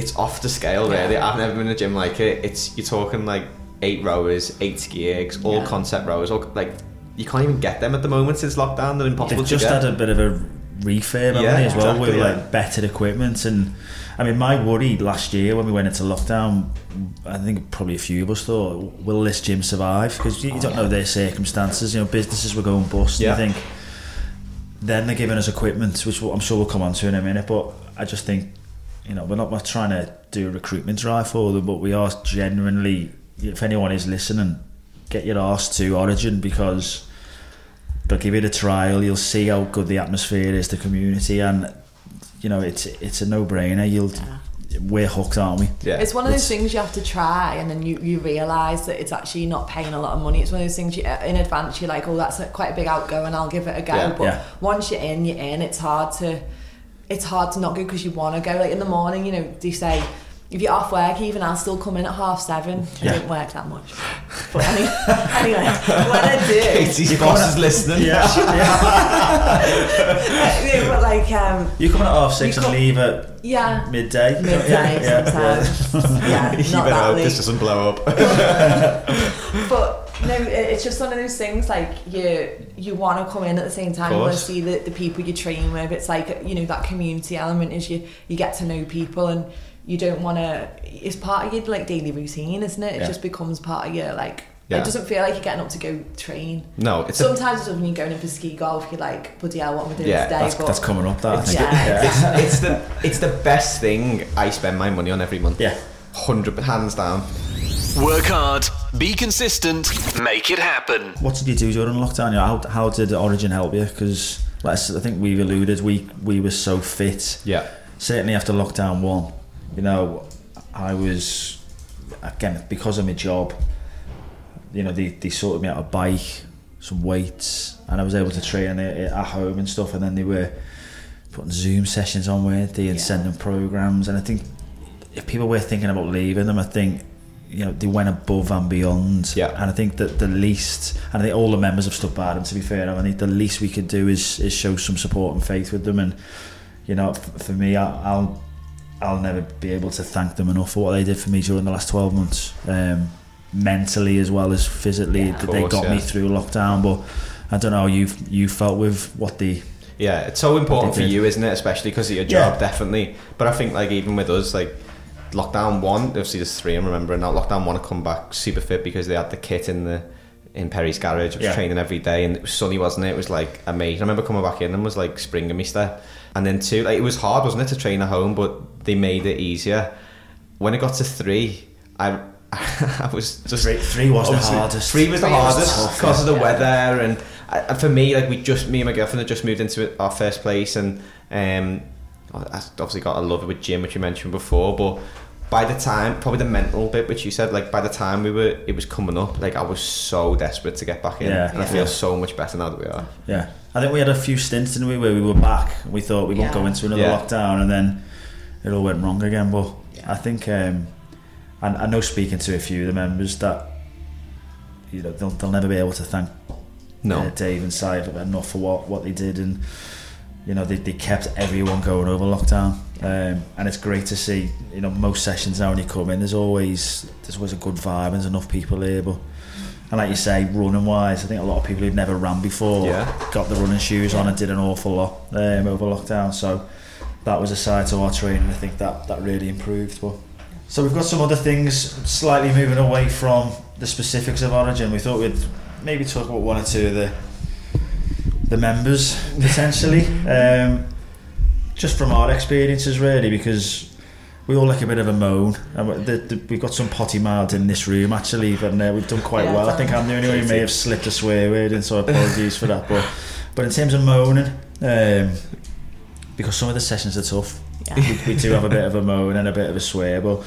It's off the scale, really. Yeah. I've never been in a gym like it. It's you're talking like eight rowers, eight SkiErgs, all Yeah. concept rowers. All, like you can't even get them at the moment since lockdown. They're impossible They've just get. had a bit of a refurb Yeah, as well exactly, with yeah. like better equipment and I mean my worry last year when we went into lockdown I think probably a few of us thought will this gym survive because you, you oh, don't know their circumstances you know businesses were going bust Yeah. and you think then they're giving us equipment which I'm sure we'll come on to in a minute but I just think you know we're not, we're trying to do a recruitment drive for them but we are genuinely if anyone is listening get your arse to Origin because they'll give you a trial. You'll see how good the atmosphere is, the community, and you know it's it's a no brainer. You'll we're hooked, aren't we? yeah, It's one of those It's- things you have to try, and then you, you realise that it's actually not paying a lot of money. It's one of those things you, uh, in advance you're like, oh, that's a, quite a big outgo, and I'll give it a go. Yeah. but Yeah. once you're in, you're in. It's hard to it's hard to not go because you want to go. Like in the morning, you know, they say if you're off work, even I'll still come in at half seven. Yeah. I don't work that much, but any, anyway, when I do, Katie's boss is listening. Yeah, yeah, but like um, you come in at half six and come- leave at yeah, midday. midday Yeah, yeah, sometimes. Yeah, you not better that hope late. this doesn't blow up. but no, it's just one of those things like you you want to come in at the same time. You want to see the, the people you train with. It's like you know that community element is you you get to know people and you don't want to. It's part of your like daily routine, isn't it? It Yeah. just becomes part of your like. Yeah. It doesn't feel like you're getting up to go train. no, it's Sometimes it does when you're going in for ski golf. You're like, bloody hell, what am I doing Yeah, today? That's, but that's coming up. That I think. Yeah. yeah. it's the it's the best thing I spend my money on every month. Yeah. hundred hands down. Work hard, be consistent, make it happen. What did you do during lockdown? You know, how, how did Origin help you? Because I think we've alluded, we we were so fit. Yeah, certainly after lockdown one, you know, I was again because of my job. You know, they, they sorted me out a bike, some weights, and I was able to train it at home and stuff. And then they were putting Zoom sessions on with they and Yeah. sending programs. And I think if people were thinking about leaving them, I think you know they went above and beyond. Yeah. And I think that the least, and I think all the members have stuck by them. To be fair, I think the least we could do is is show some support and faith with them. And you know, f- for me, I, I'll I'll never be able to thank them enough for what they did for me during the last twelve months, um, mentally as well as physically. Yeah. that Of they course, got me through lockdown, but I don't know. You you felt with what the yeah. It's so important for did. you, isn't it? Especially because of your job, Yeah. definitely. But I think like even with us, like lockdown one, obviously there's three. I'm remembering now. Lockdown one, I come back super fit because they had the kit in the in Perry's garage. I was Yeah. training every day, and it was sunny, wasn't it? It was like amazing. I remember coming back in and was like springing me step. And then two, like it was hard, wasn't it, to train at home? But they made it easier. When it got to three, I I was just Three- three was the Hardest. Three was the Three hardest because of the yeah. weather and, uh, and for me, like we just me and my girlfriend had just moved into our first place, and um, I obviously got a love it with gym, which you mentioned before, but. By the time, probably the mental bit, which you said, like by the time we were, it was coming up. Like I was so desperate to get back in, Yeah. and I feel so much better now that we are. Yeah, I think we had a few stints, didn't we, where we were back. We thought we won't go into another Yeah. lockdown, and then it all went wrong again. But I think, um, and I know speaking to a few of the members that you know they'll, they'll never be able to thank No, uh, Dave and Si enough for what, what they did, and you know they, they kept everyone going over lockdown. Um, and it's great to see. You know, most sessions now when you come in, there's always there's always a good vibe and there's enough people here. But and like you say, running wise, I think a lot of people who've never ran before Yeah. got the running shoes on and did an awful lot um, over lockdown. So that was a side to our training. I think that that really improved. But so we've got some other things slightly moving away from the specifics of Origin. We thought we'd maybe talk about one or two of the the members potentially. Um, just from our experiences, really, because we all like a bit of a moan. And we- the, the, we've got some potty mouths in this room, actually, and uh, we've done quite Yeah, well. I think. I'm the only one who may have slipped a swear word, and so apologies for that. But but in terms of moaning, um, because some of the sessions are tough, Yeah. we, we do have a bit of a moan and a bit of a swear. But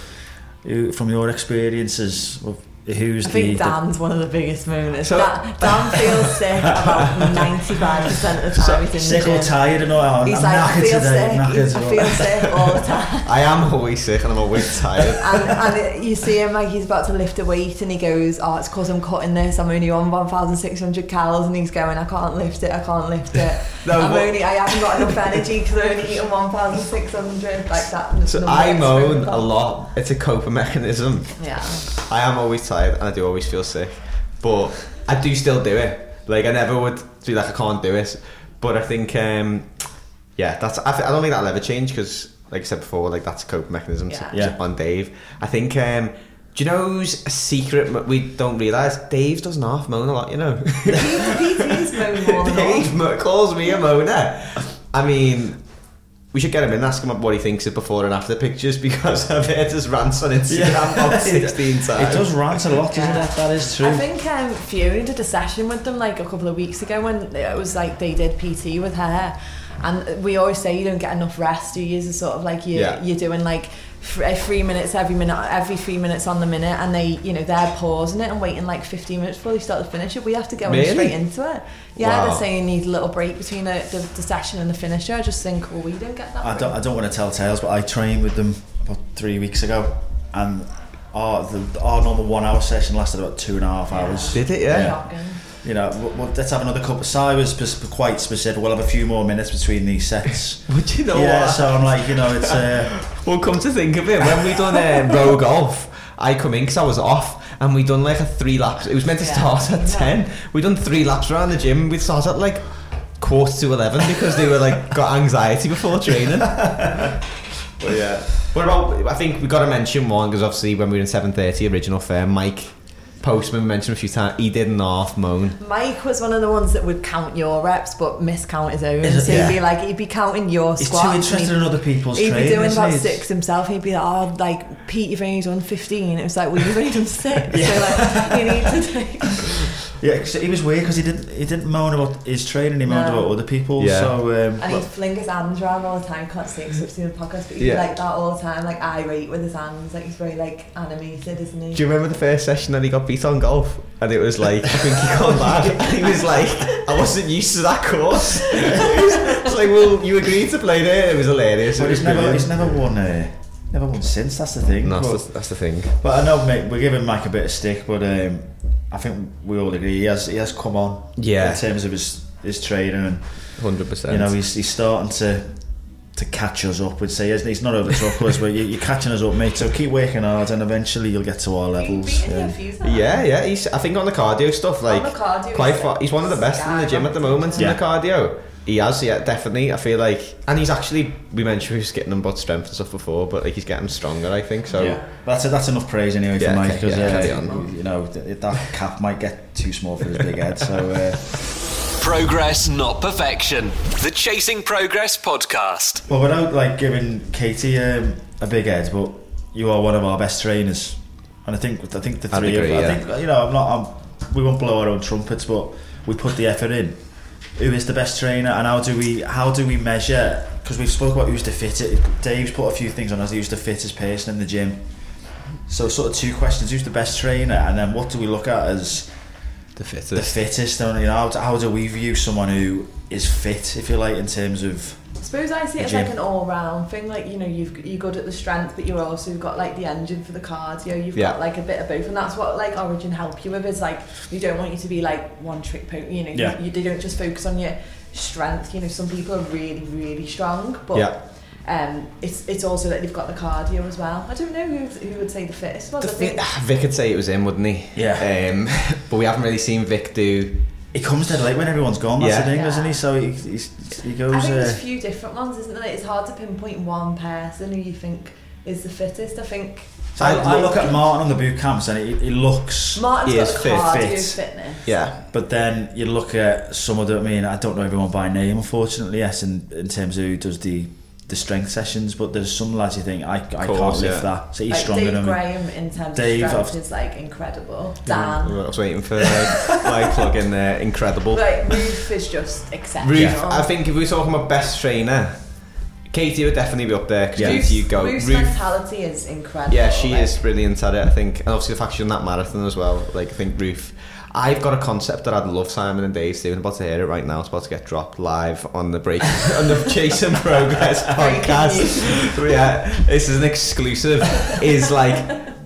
from your experiences, who's I think the Dan's one of the biggest moaners. So- Dan, Dan feels sick about 95% of the time he's in sick the or tired and all? I'm He's like, I knackered feel today. sick. knackered. I feel sick all the time. I am always sick and I'm always tired. and, and it- you see him like he's about to lift a weight and he goes, oh, it's because I'm cutting this. I'm only on 1,600 calories and he's going, I can't lift it. I can't lift it. No, I'm but- only, I haven't got enough energy because I'm only eating 1,600 like that. So I moan a lot. It's a coping mechanism. Yeah. I am always tired and I do always feel sick, but I do still do it. Like I never would be like I can't do it, but I think um, yeah, that's I, th- I don't think that'll ever change because like I said before, like that's a coping mechanism to Yeah. Yeah. on Dave. I think. Um, do you know who's a secret we don't realise? Dave doesn't half moan a lot, you know. PT's moan more than all. Dave calls me a moaner. I mean, we should get him in and ask him what he thinks of before and after pictures because I've heard his rants on Instagram about 16 times. It does rant a lot, doesn't Yeah. it? That is true. I think um, Fury did a session with them like a couple of weeks ago when it was like they did PT with her. And we always say you don't get enough rest, do you? It's sort of like you, Yeah. you're doing like th- Uh, three minutes every minute, every three minutes on the minute, and they, you know, they're pausing it and waiting like 15 minutes before they start to finish it. We have to go Really? straight into it. Yeah, Wow. they're saying you need a little break between the, the, the session and the finisher. I just think, well, we don't get that. I break. don't, I don't want to tell tales, but I trained with them about three weeks ago, and our the, our normal one hour session lasted about two and a half hours. Did it? Yeah. Shocking. You know, w- w- let's have another couple. So I was quite specific. We'll have a few more minutes between these sets. Would you know yeah, what? so I'm like, you know, it's uh, Well, come to think of it, when we done uh, row golf, I come in because I was off, and we done like a three laps. It was meant to Yeah. start at Yeah. ten. We done three laps around the gym. We started at like quarter to eleven because they were like got anxiety before training. but yeah. What about? I think we got to mention one because obviously when we were in seven thirty original fair, Mike Postman mentioned a few times. He did an half moan. Mike was one of the ones that would count your reps but miscount his own. Is it- So he'd be like, he'd be counting your he's squats. too interested he'd- in other people's He'd be doing about he? six himself. He'd be like, "Oh, like Pete, you've only done 15. It was like, "Well, you've only done six. So like, you need to take." Yeah, 'cause he was weird because he didn't he didn't moan about his training. He moaned No. about other people. Yeah. So um, And he'd fling his hands around all the time. Can't see because it's doing the podcast, but he'd Yeah. be like that all the time, like irate with his hands. Like he's very like animated, isn't he? Do you remember the first session that he got beat on golf? And it was like, I think he got mad. And he was like, I wasn't used to that course. it's like, well, you agreed to play there. It was hilarious. It but was he's never brilliant. he's never won. Uh, never won since. That's the thing. No, But- that's, the, that's the thing. But I know, mate, we're giving Mike a bit of stick, but um, I think we all agree he has he has come on. Yeah. In terms of his his training, and 100%. you know he's he's starting to to catch us up. We'd say he's, he's not overtook us, but you, you're catching us up, mate. So keep working hard, and eventually you'll get to our levels. beaten you a few times. yeah, yeah. He's, I think on the cardio stuff, like, the cardio, quite he's far, he's one of the best in the gym at the moment Yeah. in the cardio. He has, yeah, definitely. I feel like, and he's actually, we mentioned he was getting them about strength and stuff before, but like he's getting stronger, I think. So, yeah, that's that's enough praise anyway Yeah, for Mike because yeah, uh, on. you know that cap might get too small for his big head. So uh, Progress, not perfection. The Chasing Progress podcast. well, without like giving Katie um, a big head, but you are one of our best trainers, and I think I think the three agree, of yeah. I think you know I'm not I'm, we won't blow our own trumpets, but we put the effort in. Who is the best trainer, and how do we how do we measure? Because we've spoke about who's the fittest. Dave's put a few things on us. Who's the fittest person in the gym? So sort of two questions: Who's the best trainer, and then what do we look at as the fittest. the fittest? And you know, how, how do we view someone who is fit, if you like, in terms of I suppose I see it as like an all-round thing. Like you know, you've you're good at the strength, but you're also got like the engine for the cardio. You've Yeah. got like a bit of both, and that's what like Origin help you with. Is like we don't want you to be like one trick pony. You know, Yeah. you, they don't just focus on your strength. You know, some people are really really strong, but Yeah. um, it's it's also that they've got the cardio as well. I don't know who who would say the fittest was. The I think fi- Vic would say it was him, wouldn't he? Yeah. Um, but we haven't really seen Vic do. He comes dead late when everyone's gone. That's Yeah. the thing, Yeah. doesn't he? So he he's, he goes. I think there's a Uh, few different ones, isn't there? It's hard to pinpoint one person who you think is the fittest. I think so I, I look at Martin on the boot camps and he, he looks. Martin's He got is the fit, cardio fit. fitness. Yeah. But then you look at some of the. I mean, I don't know everyone by name, unfortunately. Yes, in, in terms of who does the the strength sessions, but there's some lads you think I, I Course, can't lift yeah. that. So he's like stronger Dave than me. Graham in terms Dave, of strength I've- is like incredible. Dan, I was waiting for like, my plug in there. Incredible. like Ruth is just exceptional. Ruth, I think if we're talking about best trainer, Katie would definitely be up there because Yeah. Katie, you go. Ruth's Ruth, mentality is incredible. yeah, she like, is brilliant at it. I think, and obviously the fact she's on that marathon as well. Like I think Ruth. I've got a concept that I'd love Simon and Dave doing. About to hear it right now. It's about to get dropped live on the break on the Chasing Progress podcast. yeah, this is an exclusive. Is like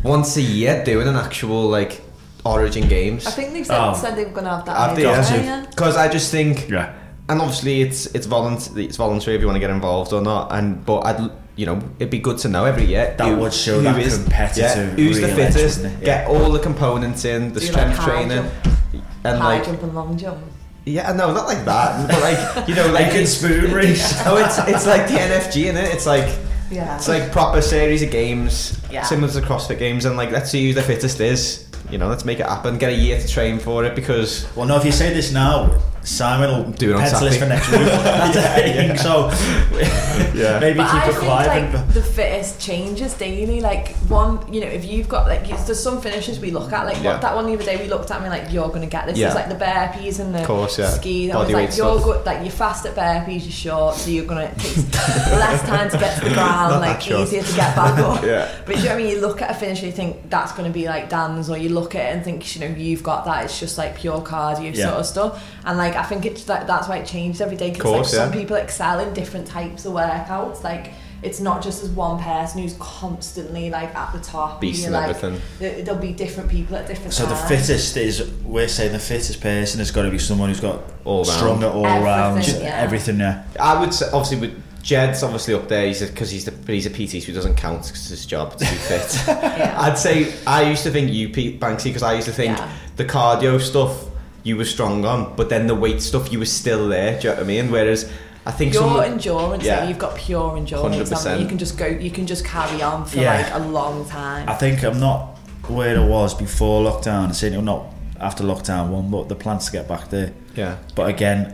once a year doing an actual like Origin games. I think they said, Oh. said they were going to have that. Have they? Yeah. yeah. Because I just think Yeah. and obviously it's it's voluntary it's voluntary if you want to get involved or not and but I'd you know it'd be good to know every year That would show that competitive who's the real edge, fittest wouldn't get all the components in the Do strength like training jump? and High like jump and long jump. yeah no not like that but like you know like Like in spoon race. oh it's it's like the NFG in it it's like Yeah. it's like proper series of games Yeah. similar to CrossFit games and like let's see who the fittest is you know let's make it happen get a year to train for it because Well, no, if you say this now, Simon will Do it on pencil this for Saturday. next week. That's Yeah, the thing. yeah. So Yeah. maybe But keep I it think quiet. like and- the fittest changes daily. Like one, you know, if you've got like it's- there's some finishes we look at. Like Yeah. what, that one the other day we looked at me like you're gonna get this. Yeah. It's like the burpees and the Course, yeah. ski. I was like you're stuff. good. Like you're fast at burpees. You're short, so you're gonna it takes less time to get to the ground. Not like easier to get back up. Yeah. But you know what I mean? You look at a finish, you think that's gonna be like Dan's, or you look at it and think you know you've got that. It's just like pure cardio Yeah. sort of stuff. And like I think it's that that's why it changed every day. Because Course, like some yeah. people excel in different types of workouts. Like it's not just as one person who's constantly like at the top. Beast and like, everything. there- There'll be different people at different times. So the fittest is we're saying the fittest person has got to be someone who's got All round. stronger all Everything, round yeah. everything. Yeah, I would say, obviously, with Jed's obviously up there. He's because he's the but he's a PT, so he doesn't count because it's his job to be fit. Yeah. I'd say I used to think you, Pete Banksy, because I used to think Yeah. the cardio stuff you were strong on, but then the weight stuff you were still there. Do you know what I mean? Whereas I think Your some endurance, Yeah. like, you've got pure endurance. 100%. You can just go. You can just carry on for Yeah. like a long time. I think I'm not where I was before lockdown. Certainly not after lockdown one, but the plans to get back there. yeah But again,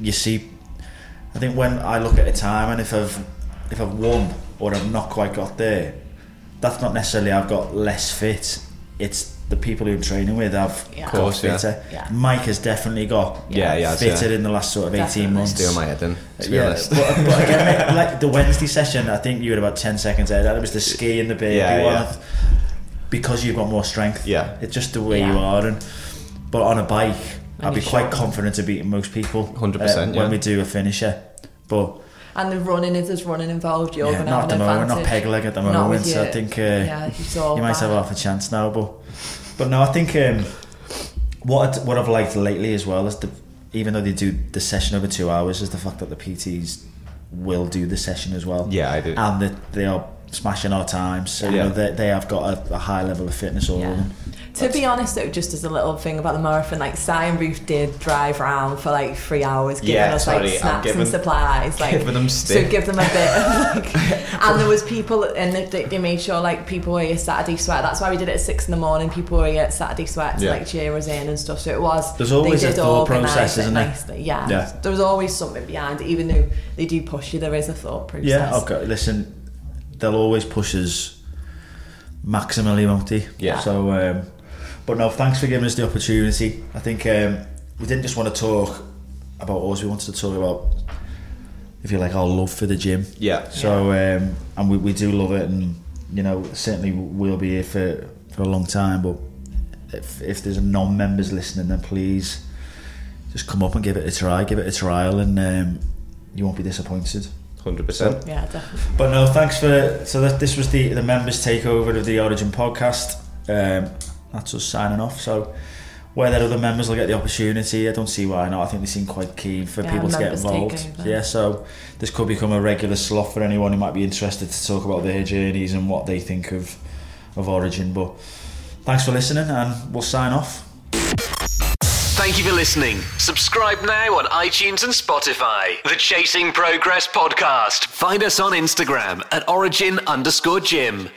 you see, I think when I look at a time and if I've if I've won or I've not quite got there, that's not necessarily I've got less fit. It's the people who I'm training with have Yeah. got Course, yeah. fitter. Yeah. Mike has definitely got Yeah, yeah, fitter say. in the last sort of 18 Definitely. months. doing my head in. To be yeah, honest, but, but again, like, like the Wednesday session, I think you were about 10 seconds ahead. That was the ski and the baby Yeah, one. yeah. Because you've got more strength. Yeah. It's just the way Yeah. you are. And But on a bike, And I'd be you're quite confident of beating most people. 100%, uh, yeah. When we do a finisher. But and the running, if there's running involved, you're yeah, going to not have at an the moment, not peg leg at the moment. So I think uh, yeah, you might have bad. half a chance now. But but no, I think um, what I, what I've liked lately as well is the even though they do the session over two hours, is the fact that the PTs will do the session as well. Yeah, I do. And that they are smashing our times. So you Yeah. know they, they have got a, a high level of fitness all Yeah. To be honest, though, just as a little thing about the marathon, like Si and Ruth did drive around for like three hours, giving Yeah, us sorry, like snacks giving- and supplies, like giving them so give them a bit of like. and there was people, and they- they, made sure like people were here Saturday sweat. That's why we did it at six in the morning. People were here at Saturday sweat to Yeah. like cheer us in and stuff. So it was. There's always a thought process, isn't there? nicely. Yeah. Yeah. There was always something behind it, even though they do push you. There is a thought process. Yeah, okay. Listen, they'll always push us maximally, won't they? Yeah. So, um, but no, thanks for giving us the opportunity. I think um, we didn't just want to talk about us. We wanted to talk about, if you like, our love for the gym. Yeah. So, um, and we, we do love it, and you know, certainly we'll be here for for a long time. But if if there's non-members listening, then please just come up and give it a try. Give it a trial, and um, you won't be disappointed. hundred percent. Yeah, definitely. But no, thanks for. So that this was the the members takeover of the Origin podcast. Um, that's us signing off. So whether other members will get the opportunity, I don't see why not. I think they seem quite keen for Yeah, people to get involved. Yeah, so this could become a regular slot for anyone who might be interested to talk about their journeys and what they think of of Origin. But thanks for listening, and we'll sign off. Thank you for listening. Subscribe now on iTunes and Spotify. The Chasing Progress Podcast. Find us on Instagram at origin underscore gym.